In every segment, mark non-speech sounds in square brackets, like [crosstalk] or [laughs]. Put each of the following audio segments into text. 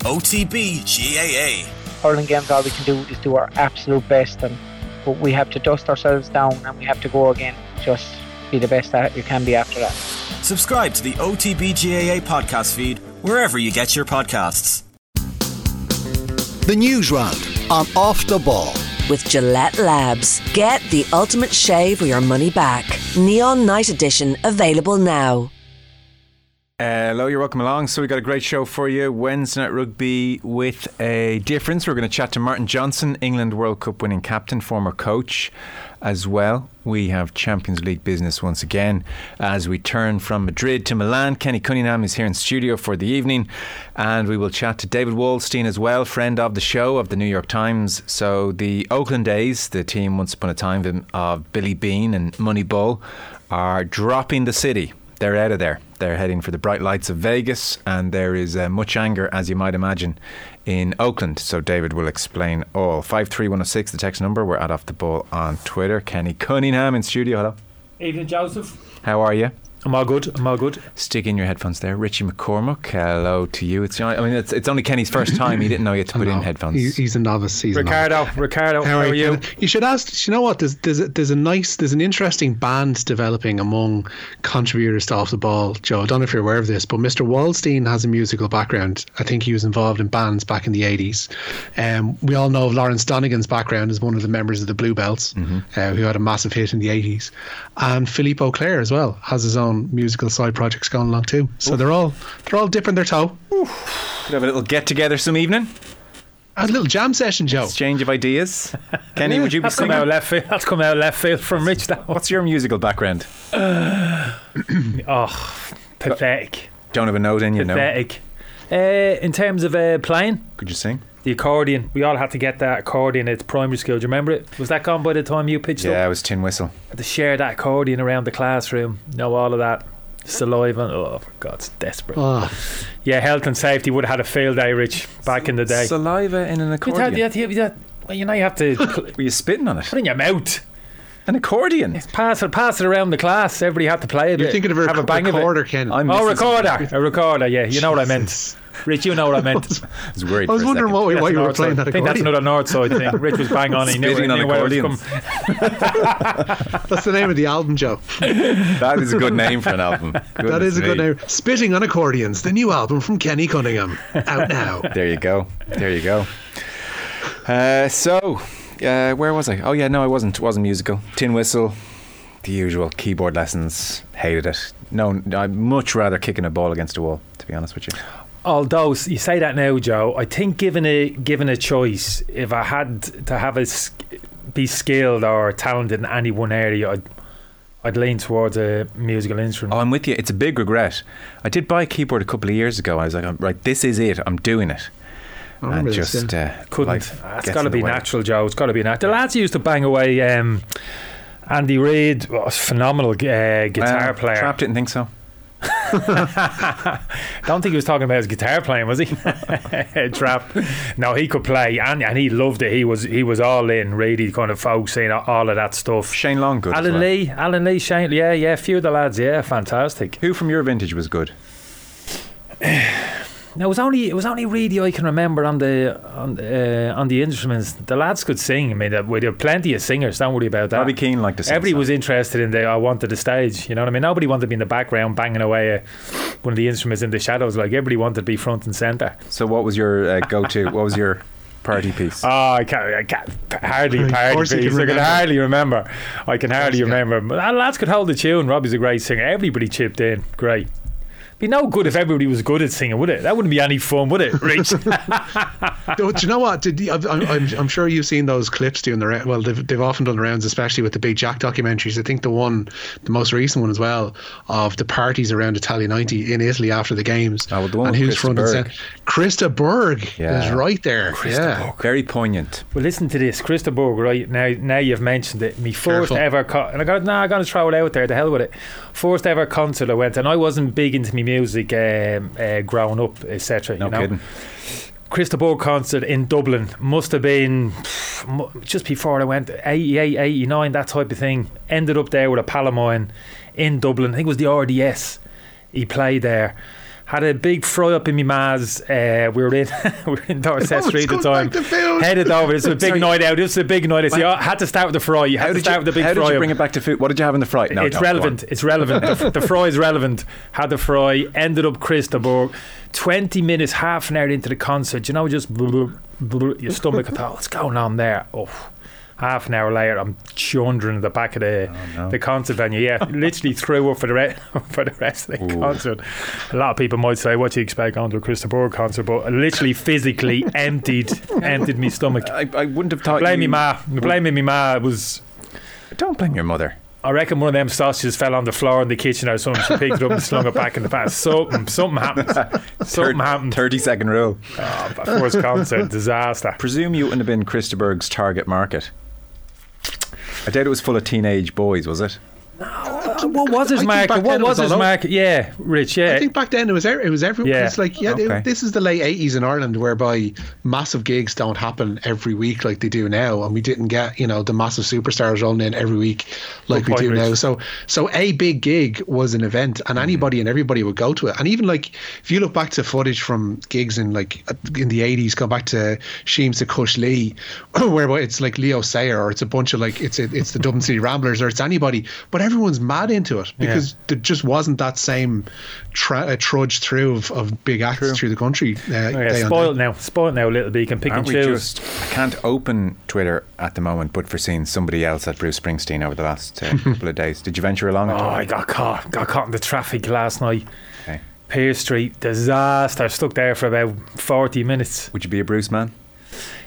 OTB GAA. hurling games, all we can do is do our absolute best, and but we have to dust ourselves down and we have to go again. Just be the best that you can be after that. Subscribe to the OTB GAA podcast feed wherever you get your podcasts. The news round on Off the Ball. With Gillette Labs. Get the ultimate shave or your money back. Neon Night Edition available now. Hello, you're welcome along. So we've got a great show for you. Wednesday night rugby with a difference. We're going to chat to Martin Johnson, England World Cup winning captain, former coach as well. We have Champions League business once again as we turn from Madrid to Milan. Kenny Cunningham is here in studio for the evening, and we will chat to David Waldstein as well, friend of the show of the New York Times. So the Oakland A's, the team once upon a time of Billy Beane and Moneyball, are dropping the city. They're out of there. They're heading for the bright lights of Vegas, and there is uh, much anger, as you might imagine, in Oakland. So David will explain all. Five three one zero six, the text number. We're at off the ball on Twitter. Kenny Cunningham in studio. Hello. Evening, Joseph. How are you? I'm all good. I'm all good. Stick in your headphones there. Richie McCormack, hello to you. It's I mean it's, it's only Kenny's first time. He didn't know he had to put in headphones. He's, he's a novice. He's a Ricardo, novice. Ricardo, how, are you? You should ask. You know what? There's there's a, there's a nice there's an interesting band developing among contributors to Off the Ball. Joe, I don't know if you're aware of this, but Mr. Waldstein has a musical background. I think he was involved in bands back in the 80s. Um, we all know of Lawrence Donegan's background as one of the members of the Bluebells, uh, who had a massive hit in the 80s, and Philippe Auclair as well has his own musical side projects going along too. So they're all they're all dipping their toe. Could have a little get together some evening. A little jam session, Joe. Exchange of ideas. [laughs] Kenny, would you be That's come singing? out left field. That's come out left field from Rich. That What's your musical background? [clears throat] oh, pathetic, Don't have a note in you, know. pathetic. Uh, in terms of uh, playing, Could you sing? The accordion. We all had to get that accordion at primary school. Do you remember it? Was that gone by the time you pitched Yeah, up? it was tin whistle. Had to share that accordion around the classroom. Know all of that. Saliva. Oh, for God's desperate. Oh, Yeah, health and safety would have had a field day, Rich, back in the day. Saliva in an You'd accordion. you had- you had- you had- well, you know, you have to [laughs] pl- Were you spitting on it? put it in your mouth. An accordion. Pass it, pass it around the class. Everybody had to play it. you're thinking of a, have a bang recorder, of it. Ken. I'm Oh, recorder, a recorder. Yeah, you know what I meant. Jesus. Rich, you know what I meant. I was worried. I was wondering second. what, That's why you were North playing side. that I think that's accordion. another north side thing. Rich was bang on. He knew, Spitting it, on knew where it was [laughs] That's the name of the album, Joe. [laughs] That is a good name for an album. [laughs] that is a good name. Spitting on Accordions, the new album from Kenny Cunningham. Out now. There you go. There you go. Uh, so, uh, where was I? Oh yeah, no, I wasn't. It wasn't musical. Tin whistle. The usual keyboard lessons. Hated it. No, I'd much rather kicking a ball against a wall. To be honest with you. Although you say that now, Joe, I think given a given a choice, if I had to have a be skilled or talented in any one area, I'd I'd lean towards a musical instrument. Oh, I'm with you. It's a big regret. I did buy a keyboard a couple of years ago. I was like, "Oh, right, this is it. I'm doing it. I and remember this, just yeah. uh, Couldn't. life it's got to be way. natural, Joe. It's got to be natural. The lads used to bang away. Um, Andy Reid was a phenomenal uh, guitar Uh, player. Trap didn't think so. [laughs] Don't think he was talking about his guitar playing, was he? [laughs] Trap. No, he could play, and and he loved it. He was he was all in, really kind of focusing on all of that stuff. Shane Long good. Alan well. Lee, Alan Lee, Shane, yeah, yeah, a few of the lads, yeah, fantastic. Who from your vintage was good? [sighs] No, it was only it was only really I can remember on the on uh, on the instruments. The lads could sing. I mean, there there were plenty of singers. Don't worry about that. Bobby Keane liked to sing. Everybody some. was interested in the I wanted the stage. You know what I mean? Nobody wanted to be in the background banging away uh, one of the instruments in the shadows. Like everybody wanted to be front and center. So, what was your uh, go-to? what was your party piece? [laughs] Oh, I can't, I can't hardly party course you can piece. I can remember. hardly remember. I can hardly remember. But the lads could hold the tune. Robbie's a great singer. Everybody chipped in. Great. Be no good if everybody was good at singing, would it? That wouldn't be any fun, would it, Rich? [laughs] [laughs] Do, do you know what? Did you, I'm, I'm, I'm sure you've seen those clips doing the ra- well. They've, they've often done the rounds, especially with the Big Jack documentaries. I think the one, the most recent one as well, of the parties around Italia '90 in Italy after the games, Oh, well, the one and with who's Krista front and Berg. center. Chris de Burgh Yeah. is right there. yeah, Very poignant. well, listen to this, Chris de Burgh, Right now, now you've mentioned it. Me first Careful. ever, co- and I got nah, I'm gonna throw it out there. The hell with it. First ever concert I went, and I wasn't big into me music um, uh, growing up, etc. No you know? kidding. Chris de Burgh concert in Dublin must have been pff, just before I went 88, 89, that type of thing. Ended up there with a pal of mine in Dublin. I think it was the RDS. He played there. Had a big fry up in my ma's. Uh, we were in [laughs] we were in Dorset Street at the time. back to food. Headed over. This was a big Sorry. night out. This was a big night. I see, I had to start with the fry. You had How to did start you, with the big how fry. did you up. bring it back to food? What did you have in the fry? No, it's no, go on. relevant. It's relevant. the, the fry is relevant. Had the fry. Ended up Chris Christaborg. Twenty minutes, half an hour into the concert. You know, just blub, blub, your stomach. I thought, what's going on there? Oh, half an hour later, I'm chundering at the back of the oh, no. the concert venue. Yeah, [laughs] literally threw up for the re- [laughs] for the rest of the concert. A lot of people might say, "What do you expect going to a Chris de Burgh concert?" But I literally physically [laughs] emptied emptied my stomach. I, I wouldn't have thought. Blame me, ma. Blame me, ma. Was. Don't blame your mother. I reckon one of them sausages fell on the floor in the kitchen or something. She picked it up and slung it back in the past. Something, something happened. Something happened. Thirty second rule. Oh, first concert, disaster. Presume you wouldn't have been Chris de Burgh's target market. I doubt it was full of teenage boys, was it? What was his I market? What was was his market? Yeah, Rich. Yeah, I think back then it was it was everyone. Yeah. It's like yeah, they- this is the late eighties in Ireland, whereby massive gigs don't happen every week like they do now, and we didn't get you know the massive superstars rolling in every week like Good we do Rich. now. So so a big gig was an event, and mm-hmm. anybody and everybody would go to it. And even like if you look back to footage from gigs in like in the eighties, go back to Siamsa Cois Laoi, [clears throat] whereby it's like Leo Sayer or it's a bunch of like it's a, it's the Dublin City Ramblers or it's anybody, but everyone's mad into it because there just wasn't that same tra- uh, trudge through of, of big acts through the country. Uh, Oh, yeah, day on spoiled day. now. Spoiled now a little bit. You can pick Aren't and we choose. just? I can't open Twitter at the moment, but for seeing somebody else at Bruce Springsteen over the last uh, [laughs] couple of days. Did you venture along? Oh. I got caught. Got caught in the traffic last night. Okay. Pearse Street, disaster. Stuck there for about forty minutes. Would you be a Bruce man?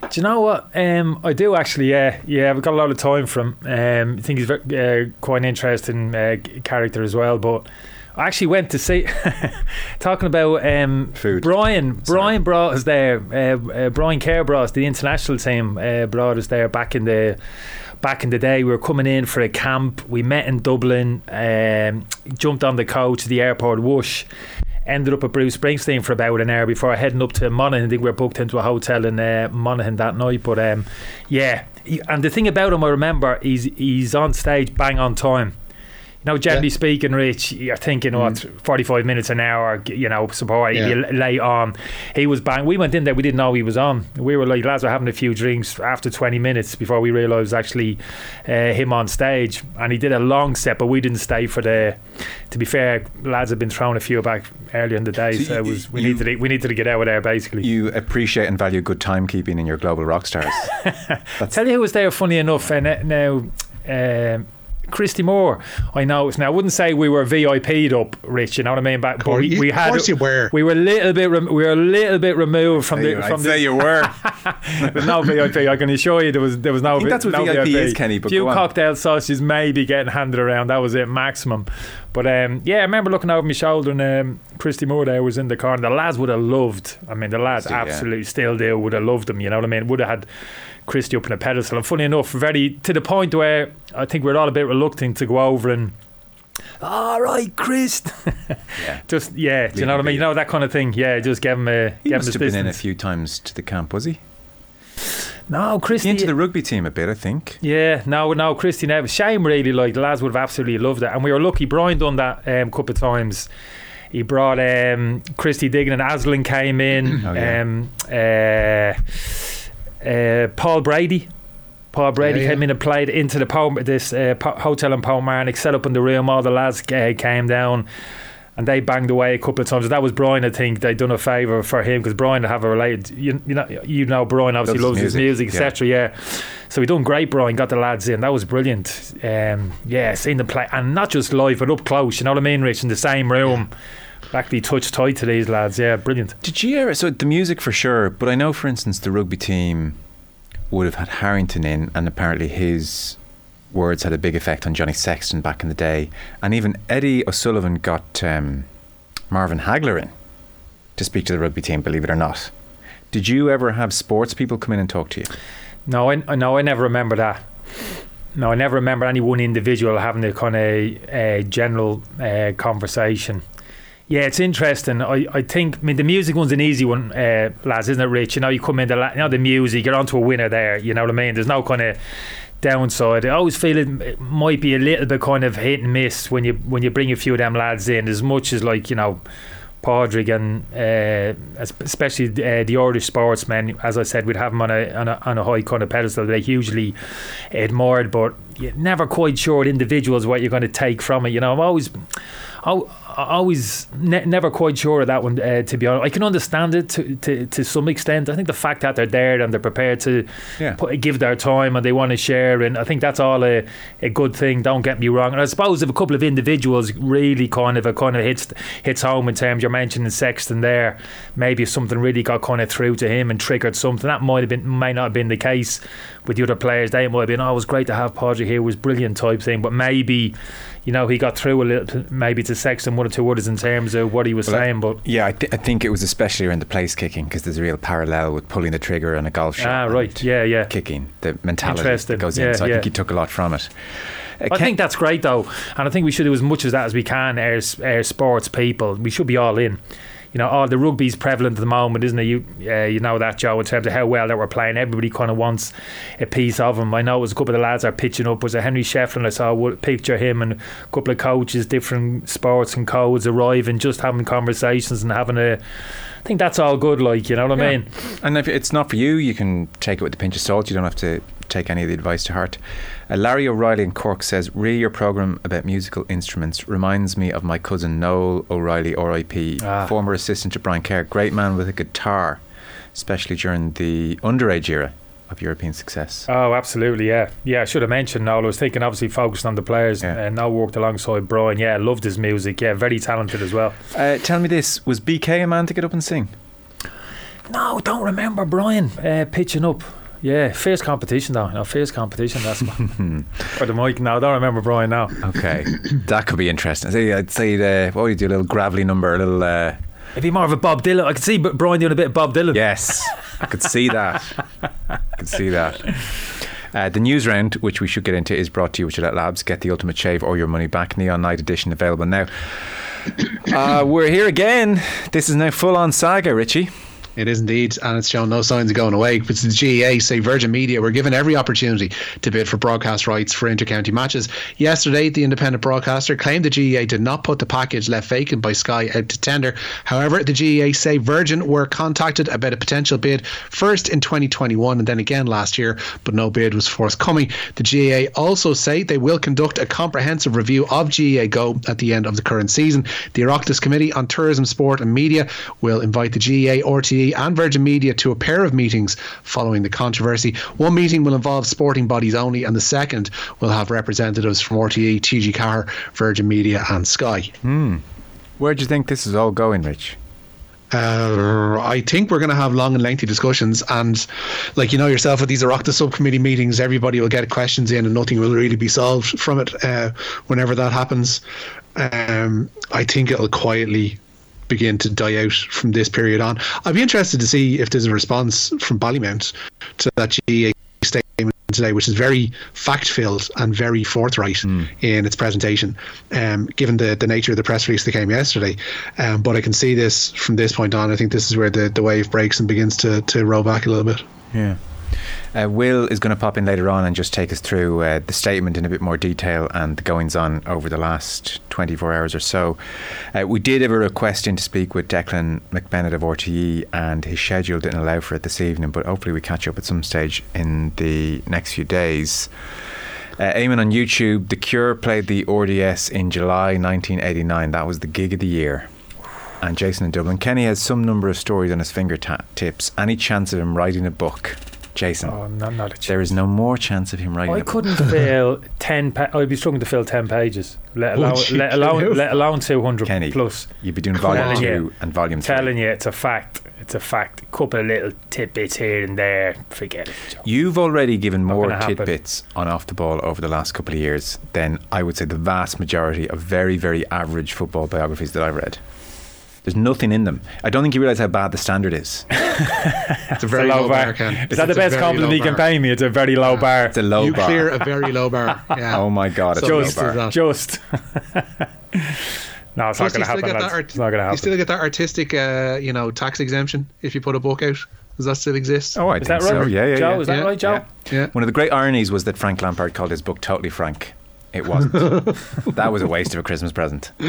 Do you know what? Um, I do actually. Yeah, yeah. I've got a lot of time from. Um, I think he's very, uh, quite an interesting uh, character as well. But I actually went to see. [laughs] talking about um, Food. Brian. Brian brought us there. Uh, uh, Brian Kerr brought us. The international team uh, brought us there back in the. Back in the day, we were coming in for a camp. We met in Dublin. Um, jumped on the coach to the airport. Whoosh ended up at Bruce Springsteen for about an hour before heading up to Monaghan. I think we were booked into a hotel in uh, Monaghan that night. But um, yeah, and the thing about him, I remember, he's he's on stage bang on time. You know, generally Yeah. speaking, Rich, you're thinking, what, 45 minutes an hour, you know, support, Yeah. you late on. He was bang. We went in there, we didn't know he was on. We were like, lads were having a few drinks after 20 minutes before we realised it was actually uh, him on stage. And he did a long set, but we didn't stay for the. To be fair, lads had been throwing a few back earlier in the day, So so it you- was, we, you- needed to, we needed to get out of there, basically. You appreciate and value good timekeeping in your global rock stars. [laughs] Tell you who was there, funny enough, and uh, now. Um, Christy Moore, I know. It's now, I wouldn't say we were VIP'd up, Rich. You know what I mean? But, but course we, you- we of had, course you were. We were a little bit, rem- we were a little bit removed from the I'd from say the. you were. [laughs] There's no VIP. I can assure you, there was there was no. I think that's what no VIP is, Kenny, but few go on. cocktail sausages maybe getting handed around. That was it, maximum. But um, yeah, I remember looking over my shoulder and um, Christy Moore there was in the car. And the lads would have loved. I mean, the lads Still, yeah. absolutely still do. Would have loved them. You know what I mean? Would have had Christy up in a pedestal. And funny enough, very to the point where I think we're all a bit reluctant to go over and. All right, Chris. [laughs] Yeah. just yeah, do you know what I mean? You know that kind of thing. Yeah, just give him a. He give must him have his been in a few times to the camp, was he? No, Christy. Into the rugby team a bit, I think. Yeah, no, no, Christy never. Shame, really. Like the lads would have absolutely loved it, and we were lucky. Brian done that um, couple of times. He brought um, Christy Dignam and Aslan came in. [clears throat] Oh, yeah. um, uh, uh, Paul Brady. Paul Brady Yeah, came yeah. in and played into the this uh, po- hotel in Portmarnock, set up in the room. All the lads uh, came down and they banged away a couple of times. That was Brian, I think. They'd done a favour for him because Brian have a related. You, you know, you know, Brian obviously Loves loves, his his music, music, etc. Yeah. So he done great, Brian. Got the lads in. That was brilliant. Um, yeah, seeing them play and not just live, but up close. You know what I mean, Rich? In the same room, actually touched tight to these lads. Yeah, brilliant. Did you ever? So the music for sure, but I know, for instance, the rugby team would have had Harrington in, and apparently his words had a big effect on Johnny Sexton back in the day, and even Eddie O'Sullivan got um, Marvin Hagler in to speak to the rugby team. Believe it or not. Did you ever have sports people come in and talk to you? No, I I- no, I never remember that. No, I never remember any one individual having a kind of uh, general uh, conversation. Yeah, it's interesting. I, I think I mean the music one's an easy one, uh, lads, isn't it, Rich? You know, you come in la- you know the music, you're onto a winner there. You know what I mean? There's no kind of downside. I always feel it, might be a little bit kind of hit and miss when you when you bring a few of them lads in. As much as like you know, Padraig and uh, especially uh, the Irish sportsmen, as I said, we'd have them on a, on a on a high kind of pedestal. They hugely admired, but you're never quite sure individuals what you're going to take from it. You know, I'm always. I, I always ne- never quite sure of that one. Uh, to be honest, I can understand it to, to to some extent. I think the fact that they're there and they're prepared to Yeah. put, give their time and they want to share, and I think that's all a, a good thing. Don't get me wrong. And I suppose if a couple of individuals really kind of a kind of hits hits home in terms you're mentioning Sexton there, maybe if something really got kind of through to him and triggered something that might have been might not have been the case with the other players. They might have been, oh, it was great to have Padraig here, it was brilliant type thing, but maybe. You know, he got through a little, maybe to Sexton one or two others in terms of what he was Well, saying. But Yeah, I, th- I think it was especially around the place kicking because there's a real parallel with pulling the trigger on a golf shot. ah, right, yeah, yeah. Kicking, the mentality that goes Yeah, in. So I yeah. think he took a lot from it. Uh, I think that's great though, and I think we should do as much as that as we can. Air, our sports people, we should be all in. You know, all the rugby's prevalent at the moment, isn't it? You, uh, you know that, Joe, in terms of how well that we're playing. Everybody kind of wants a piece of them. I know it was a couple of lads are pitching up. Was it Henry Shefflin? I saw a picture him and a couple of coaches, different sports and codes arriving, just having conversations and having a. I think that's all good, like you know what I Yeah. mean. And if it's not for you, you can take it with a pinch of salt. You don't have to take any of the advice to heart. Uh, Larry O'Reilly in Cork says, Really, your programme about musical instruments reminds me of my cousin Noel O'Reilly, RIP, Ah. former assistant to Brian Kerr, great man with a guitar, especially during the underage era of European success. Oh, absolutely, yeah. Yeah, I should have mentioned Noel. I was thinking, obviously, focused on the players. Yeah. And Noel worked alongside Brian. Yeah, loved his music. Yeah, very talented as well. Uh, tell me this was BK a man to get up and sing? No, don't remember Brian uh, pitching up. Yeah, fierce competition though. No, fierce competition. That's for [laughs] the mic. No, don't remember Brian now. Okay, that could be interesting. Say, I'd say, uh, what would you do? A little gravelly number, a little. Uh, It'd be more of a Bob Dylan. I could see Brian doing a bit of Bob Dylan. Yes, I could see that. I could see that. Uh, the news round, which we should get into, is brought to you with Gillette Labs. Get the ultimate shave or your money back. Neon Night Edition available now. Uh, we're here again. This is now full on saga, Richie. It is indeed, and it's shown no signs of going away. But the GAA say Virgin Media were given every opportunity to bid for broadcast rights for intercounty matches. Yesterday, the independent broadcaster claimed the GAA did not put the package left vacant by Sky out to tender. However, the GAA say Virgin were contacted about a potential bid first in 2021 and then again last year, but no bid was forthcoming. The GAA also say they will conduct a comprehensive review of GAA Go at the end of the current season. The Oireachtas Committee on Tourism, Sport and Media will invite the GAA, RTE and Virgin Media to a pair of meetings following the controversy. One meeting will involve sporting bodies only, and the second will have representatives from RTE, TG Car, Virgin Media, and Sky. Where do you think this is all going, Rich? Uh, I think we're going to have long and lengthy discussions, and like you know yourself, with these Oireachtas subcommittee meetings, everybody will get questions in, and nothing will really be solved from it. Uh, whenever that happens, um, I think it'll quietly begin to die out from this period on. I'd be interested to see if there's a response from Ballymount to that GAA statement today, which is very fact filled and very forthright in its presentation, um, given the, the nature of the press release that came yesterday. Um, but I can see this from this point on. I think this is where the, the wave breaks and begins to, to roll back a little bit. Yeah. Uh, Will is going to pop in later on and just take us through uh, the statement in a bit more detail and the goings on over the last 24 hours or so. Uh, we did have a request in to speak with Declan McBennett of RTE, and his schedule didn't allow for it this evening, but hopefully we catch up at some stage in the next few days. Uh, Eamon on YouTube, The Cure played the RDS in July 1989. That was the gig of the year. And Jason in Dublin. Kenny has some number of stories on his fingertips. Any chance of him writing a book? Jason. Oh, not, not a chance. There is no more chance of him writing. I a book. couldn't [laughs] fill ten. Pa- oh, I'd be struggling to fill ten pages. Let alone, Would you let alone, let alone two hundred Kenny, plus. You'd be doing volume two you. and volume three. Telling you, it's a fact. It's a fact. A couple of little tidbits here and there. Forget it. Joe. You've already given more gonna happen. tidbits on off the ball over the last couple of years than I would say the vast majority of very, very average football biographies that I've read. There's nothing in them. I don't think you realise how bad the standard is. [laughs] It's a very It's a low, low bar, bar. Ken. Is that the It's a best compliment low you can pay me? It's a very low bar. It's a low You bar. You clear a very low bar. [laughs] Yeah. oh my god, it's So a low just, bar. that. just. [laughs] no, it's not going to happen. that art- It's not going to happen. You still get that artistic, uh, you know, tax exemption if you put a book out. Does that still exist? Oh, I Is think that right? so. Yeah, yeah, Joe, yeah. is that Yeah, right, Joe? Yeah. One of the great ironies was that Frank Lampard called his book Totally Frank. It wasn't. [laughs] that was a waste of a Christmas present. [laughs]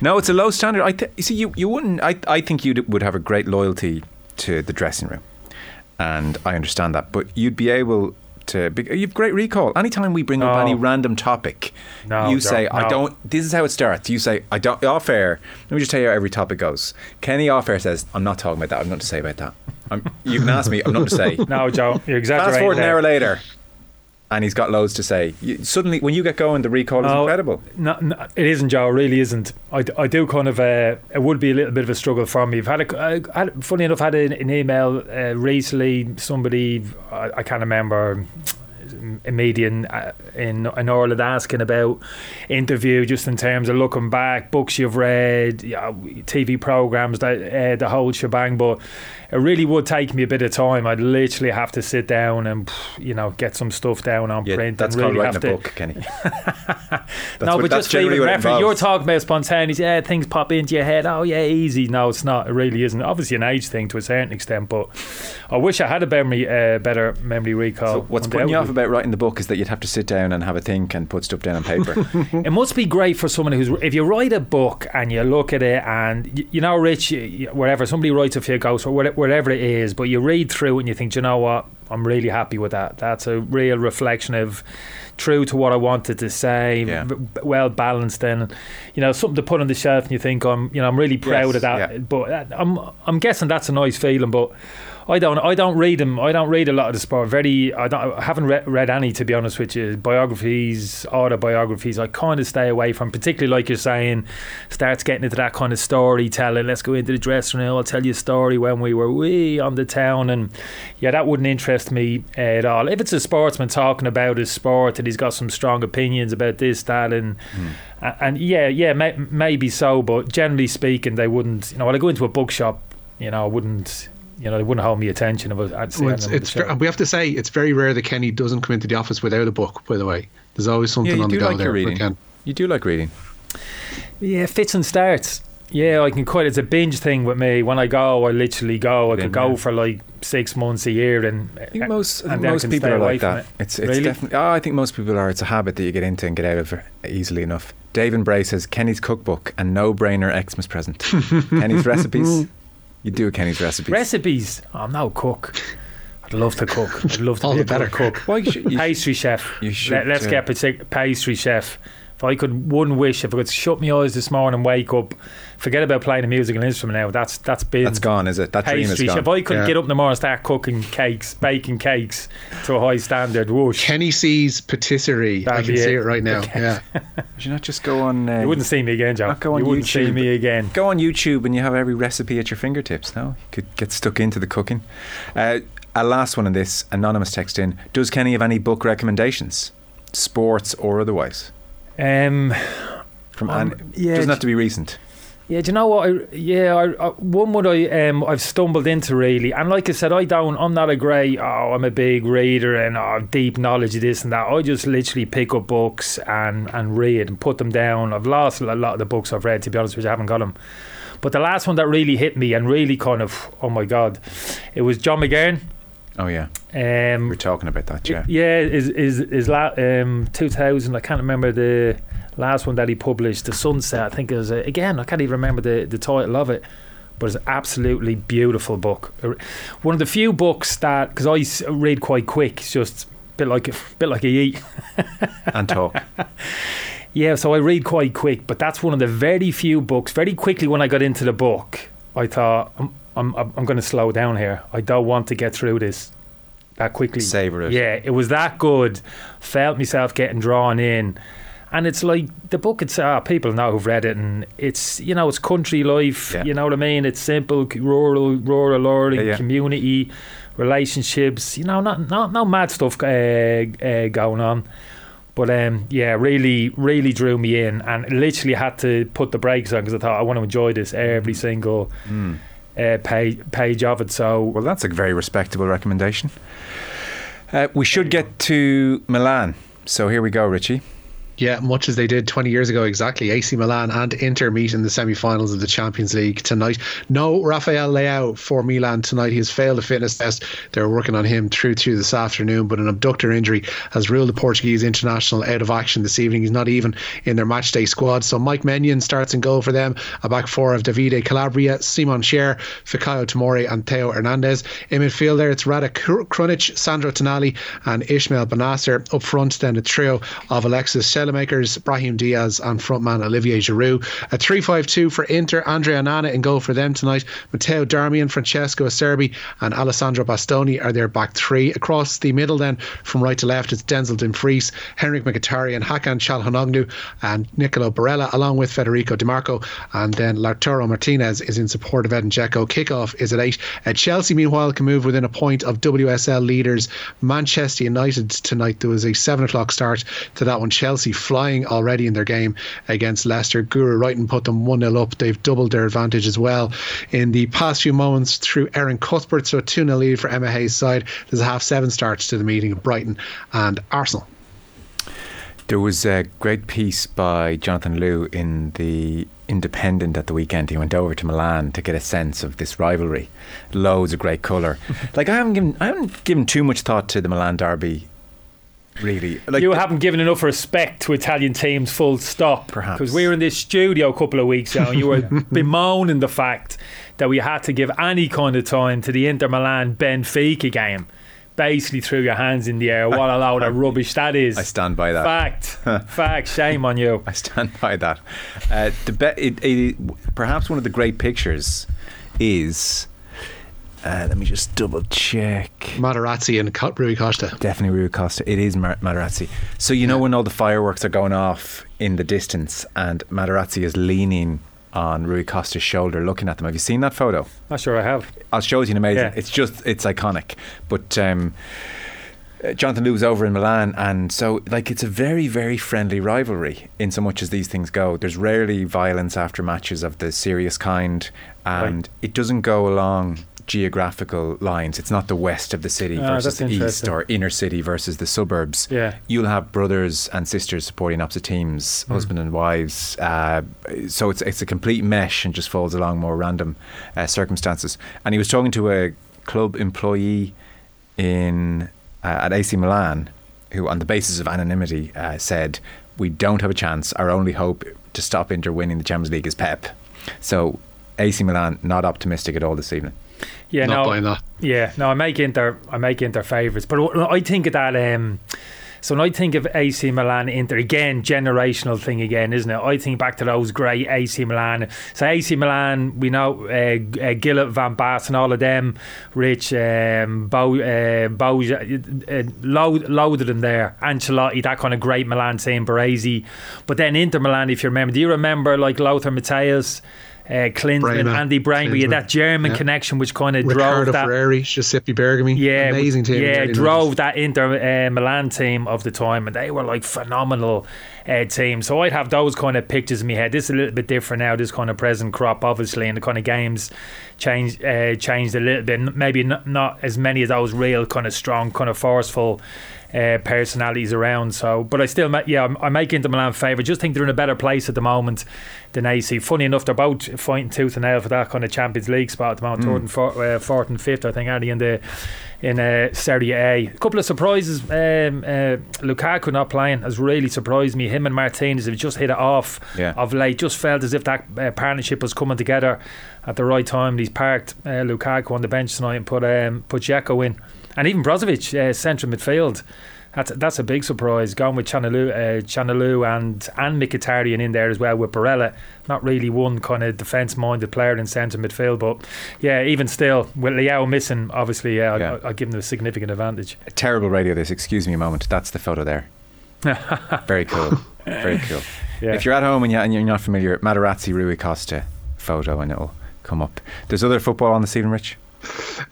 no, it's a low standard. I th- you see, you, you wouldn't. I I think you would have a great loyalty to the dressing room, and I understand that. But you'd be able to. Be, you've great recall. Anytime we bring up any random topic, No, you say, "I don't." This is how it starts. You say, "I don't." Off air. Let me just tell you how every topic goes. Kenny off air says, "I'm not talking about that. I'm not to say about that." I'm, you can ask me. I've nothing to say. [laughs] No, Joe, you're exaggerating. Fast forward an hour later, and he's got loads to say. You, suddenly, when you get going, the recall is incredible. No, no, it isn't, Joe. It really isn't. I, I do kind of. Uh, it would be a little bit of a struggle for me. I've had a, I had, funny enough, had an, an email uh, recently. Somebody I, I can't remember. A median uh, in in Ireland asking about interview, just in terms of looking back, books you've read, TV programs, that uh, the whole shebang. But it really would take me a bit of time. I'd literally have to sit down and you know get some stuff down on Yeah, print. that's and called really writing a book, Kenny. [laughs] no, what- but that's just generally leave what it reference. You're talking about spontaneity. Yeah, things pop into your head. Oh, yeah, easy. No, it's not. It really isn't. Obviously, an age thing to a certain extent, but I wish I had a memory, uh, better memory recall. So what's putting you off about writing the book is that you'd have to sit down and have a think and put stuff down on paper. [laughs] it must be great for someone who's if you write a book and you look at it and y- you know rich wherever somebody writes a few ghosts or whate- whatever it is but you read through it and you think "Do you know what i'm really happy with that that's a real reflection of true to what i wanted to say Yeah. v- well balanced and you know something to put on the shelf and you think i'm you know i'm really proud Yes, of that yeah. but uh, i'm i'm guessing that's a nice feeling but I don't. I don't read them. I don't read a lot of the sport. Very. I, don't, I haven't read, read any to be honest with you. Biographies, autobiographies. I kind of stay away from. Particularly like you're saying, starts getting into that kind of storytelling. Let's go into the dressing room. I'll tell you a story when we were way on the town, and yeah, that wouldn't interest me at all. If it's a sportsman talking about his sport and he's got some strong opinions about this, that, and hmm. and, and yeah, yeah, may, maybe so. But generally speaking, they wouldn't. You know, when I go into a bookshop, you know, I wouldn't. You know, they wouldn't hold me attention if I- I'd say Well, it's, it's ver- we have to say it's very rare that Kenny doesn't come into the office without a book. By the way, there's always something you on the go like there. your with reading. Ken. You do like reading. Yeah, fits and starts. Yeah, I can quite. It's a binge thing with me. When I go, I literally go. I Bin, could go for like six months a year, and I think uh, most, and then I most can people are like that. it. It's, it's Really? definitely. Oh, I think most people are. It's a habit that you get into and get out of easily enough. Dave Bray says Kenny's cookbook a no-brainer Xmas present. [laughs] Kenny's recipes. You do Kenny's recipes. recipes. Oh, I'm no cook. I'd love to cook. I'd love to All be the a better. cook. Why should- you pastry chef. you should, Let, us uh, get partic- pastry chef. If I could one wish, if I could shut my eyes this morning, and wake up, forget about playing a musical instrument now. That's that's been That's gone, is it? That dream is pastry chef. gone. If I could Yeah. get up in the morning and start cooking cakes, baking cakes to a high standard, whoosh. Kenny sees patisserie. I That'd can be see it. it right now. Yeah. [laughs] Should you not just go on? Uh, You wouldn't see me again, Joe. Not go on you wouldn't see YouTube. me again. Go on YouTube and you have every recipe at your fingertips. No, you could get stuck into the cooking. Uh, a last one on this anonymous text in: Does Kenny have any book recommendations, sports or otherwise? Um, From Um, yeah, doesn't have to be recent. yeah, do you know what? I, yeah, I, I, one what I um I've stumbled into really, and like I said, I don't. I'm not a great. Oh, I'm a big reader and oh, deep knowledge of this and that. I just literally pick up books and and read and put them down. I've lost a lot of the books I've read. To be honest with you, I haven't got them. But the last one that really hit me and really kind of oh my god, it was John McGahern. Oh yeah, Um, we're talking about that. Yeah, Yeah, is is is la- um 2000? I can't remember the last one that he published. The Sunset, I think it was. Uh, again, I can't even remember the the title of it. But it's an absolutely beautiful book. Uh, One of the few books that because I read quite quick. It's just a bit like a bit like a eat. [laughs] and talk. Yeah, so I read quite quick, but that's one of the very few books. Very quickly, when I got into the book, I thought I'm I'm I'm going to slow down here. I don't want to get through this that quickly. Savor it. Yeah, it was that good. Felt myself getting drawn in. And it's like the book itself, people know who've read it, and it's you know it's country life. Yeah. You know what I mean? It's simple, rural, rural rural, Yeah, yeah. community, relationships. You know, not not no mad stuff uh, uh, going on. But um, yeah, really, really drew me in, and literally had to put the brakes on because I thought I want to enjoy this every single Mm. Uh, page page of it. So Well, that's a very respectable recommendation. Uh, we should get to Milan. So here we go, Richie. Yeah, much as they did 20 years ago exactly. AC Milan and Inter meet in the semi finals of the Champions League tonight. No Rafael Leao for Milan tonight. He has failed a fitness test. They're working on him through to this afternoon, but an abductor injury has ruled the Portuguese international out of action this evening. He's not even in their matchday squad. So Mike Maignan starts in goal for them. A back four of Davide Calabria, Simon Kjaer, Fikayo Tomori, and Theo Hernandez. In midfield there, it's Rade Krunic, Sandro Tonali, and Ismail Bennacer. Up front, then a trio of Alexis Saelemaekers, Brahim Diaz, and frontman Olivier Giroud. A 3 5 2 for Inter, Andre Onana in goal for them tonight. Matteo Darmian, Francesco Acerbi, and Alessandro Bastoni are their back three. Across the middle, then from right to left, it's Denzel Dumfries, Henrik Mkhitaryan, Hakan Calhanoglu, and Nicolo Barella, along with Federico Di Marco. And then Lautaro Martinez is in support of Edin Dzeko. Kickoff is at 8. Uh, Chelsea, meanwhile, can move within a point of WSL leaders Manchester United tonight. There was a 7 o'clock start to that one. Chelsea flying already in their game against Leicester. Guro Reiten put them 1 0 up. They've doubled their advantage as well in the past few moments through Erin Cuthbert. So a 2 0 lead for Emma Hayes' side. There's a half seven starts to the meeting of Brighton and Arsenal. There was a great piece by Jonathan Liew in the Independent at the weekend. He went over to Milan to get a sense of this rivalry. Loads of great colour. [laughs] like I haven't given I haven't given too much thought to the Milan derby. Really, like you haven't given enough respect to Italian teams. Full stop. Perhaps because we were in this studio a couple of weeks ago, and you were [laughs] bemoaning the fact that we had to give any kind of time to the Inter Milan Benfica game basically threw your hands in the air. What a load of rubbish that is. I stand by that. Fact. [laughs] Fact. Shame on you. I stand by that. Uh, the be- it, it, perhaps one of the great pictures is. Uh, let me just double check. Materazzi and Rui Costa. Definitely Rui Costa. It is Mar- Materazzi. So you know when all the fireworks are going off in the distance, and Materazzi is leaning on Rui Costa's shoulder, looking at them. Have you seen that photo? I'm not sure I have. I'll show it you in a minute. Yeah. It's just it's iconic. But um, uh, Jonathan Liew was over in Milan, and so like it's a very very friendly rivalry in so much as these things go. There's rarely violence after matches of the serious kind, and Right. it doesn't go along geographical lines. It's not the west of the city Ah, versus the east or inner city versus the suburbs. Yeah. You'll have brothers and sisters supporting opposite teams, Hmm. husband and wives. Uh, so it's it's a complete mesh and just falls along more random uh, circumstances. And he was talking to a club employee in uh, at AC Milan, who, on the basis of anonymity, uh, said, "We don't have a chance. Our only hope to stop Inter winning the Champions League is Pep." So AC Milan not optimistic at all this evening. Yeah, Not no, buying that. Yeah, no, I make Inter, I make Inter favourites, but I think of that. Um, so when I think of AC Milan, Inter again, generational thing again, isn't it? I think back to those great AC Milan. So AC Milan, we know uh, uh, Gullit, Van Basten, all of them, Rich, um, Bo, uh, Bo, uh, load, loaded them there. Ancelotti, that kind of great Milan team, Baresi. But then Inter Milan, if you remember, do you remember like Lothar Matthäus? Uh, Klinsmann, Brehme, Andy Brahim, we had that German yeah. connection which kind of drove that Ferreri, Giuseppe Bergomi. yeah, amazing team. Yeah, drove that Inter uh, Milan team of the time, and they were like phenomenal uh, team. So I'd have those kind of pictures in my head. This is a little bit different now. This kind of present crop, obviously, and the kind of games changed uh, changed a little bit. Maybe not, not as many of those real kind of strong, kind of forceful. Uh, personalities around, so but I still, ma- yeah, I make Inter Milan favourite. Just think they're in a better place at the moment than AC. Funny enough, they're both fighting tooth and nail for that kind of Champions League spot at the moment. Third and fourth, uh, fourth and fifth, I think, are they in the in uh, Serie A. A couple of surprises. Um, uh, Lukaku not playing has really surprised me. Him and Martinez have just hit it off Yeah. of late. Just felt as if that uh, partnership was coming together at the right time. He's parked uh, Lukaku on the bench tonight and put um, put Dzeko in, and even Brozovic uh, central midfield. That's that's a big surprise. Gone with Calhanoglu, uh, Calhanoglu and and Mkhitaryan in there as well with Barella. Not really one kind of defence minded player in centre midfield, but yeah, even still with Leao missing, obviously, yeah, Yeah. I, I give them a significant advantage. Terrible radio. This. Excuse me a moment. That's the photo there. [laughs] Very cool. Very cool. [laughs] Yeah. If you're at home and, you, and you're not familiar, Materazzi Rui Costa photo and it'll come up. There's other football on this evening, Rich.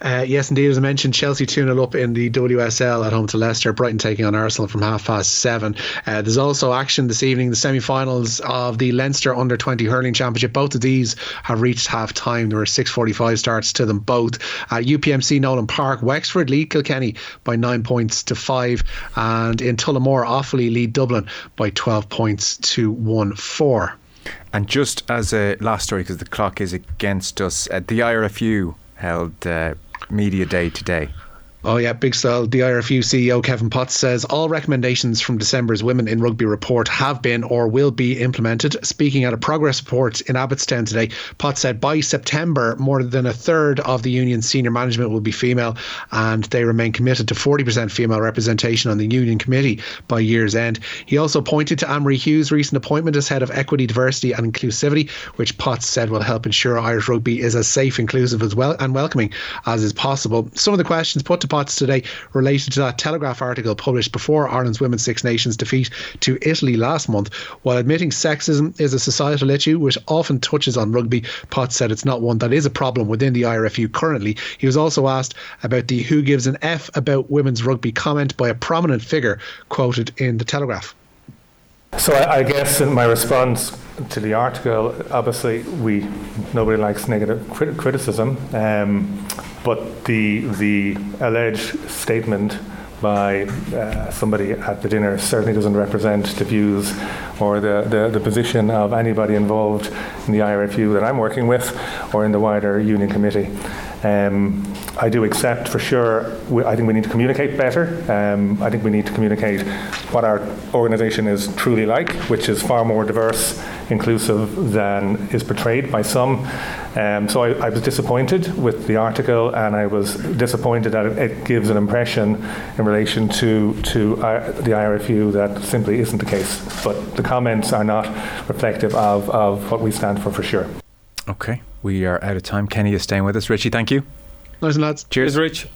Uh, yes, indeed. As I mentioned, Chelsea 2 0 up in the WSL at home to Leicester. Brighton taking on Arsenal from half past seven. Uh, there's also action this evening, the semi finals of the Leinster Under 20 Hurling Championship. Both of these have reached half time. There were 6.45 starts to them both. At UPMC Nolan Park, Wexford lead Kilkenny by nine points to five. And in Tullamore, Offaly lead Dublin by 12 points to 1 4. And just as a last story, because the clock is against us, uh, the IRFU held uh, Media Day today. Oh yeah, big style. The IRFU CEO Kevin Potts says all recommendations from December's Women in Rugby report have been or will be implemented. Speaking at a progress report in Abbotstown today, Potts said by September more than a third of the union's senior management will be female, and they remain committed to 40% female representation on the union committee by year's end. He also pointed to Amory Hughes' recent appointment as head of equity, diversity, and inclusivity, which Potts said will help ensure Irish rugby is as safe, inclusive as well and welcoming as is possible. Some of the questions put to Potts today related to that Telegraph article published before Ireland's Women's Six Nations defeat to Italy last month. While admitting sexism is a societal issue which often touches on rugby, Potts said it's not one that is a problem within the IRFU currently. He was also asked about the Who Gives an F about women's rugby comment by a prominent figure quoted in the Telegraph. So I, I, guess in my response to the article, obviously we nobody likes negative crit- criticism, um, but the the alleged statement by uh, somebody at the dinner certainly doesn't represent the views or the, the, the, position of anybody involved in the IRFU that I'm working with or in the wider union committee. Um, I do accept for sure, we, I think we need to communicate better. Um, I think we need to communicate what our organisation is truly like, which is far more diverse, inclusive than is portrayed by some. Um, so I, I, was disappointed with the article, and I was disappointed that it, it gives an impression in relation to, to uh, the IRFU that simply isn't the case. But the comments are not reflective of, of what we stand for, for sure. Okay, we are out of time. Kenny is staying with us. Richie, thank you. Nice lads. Cheers, Rich.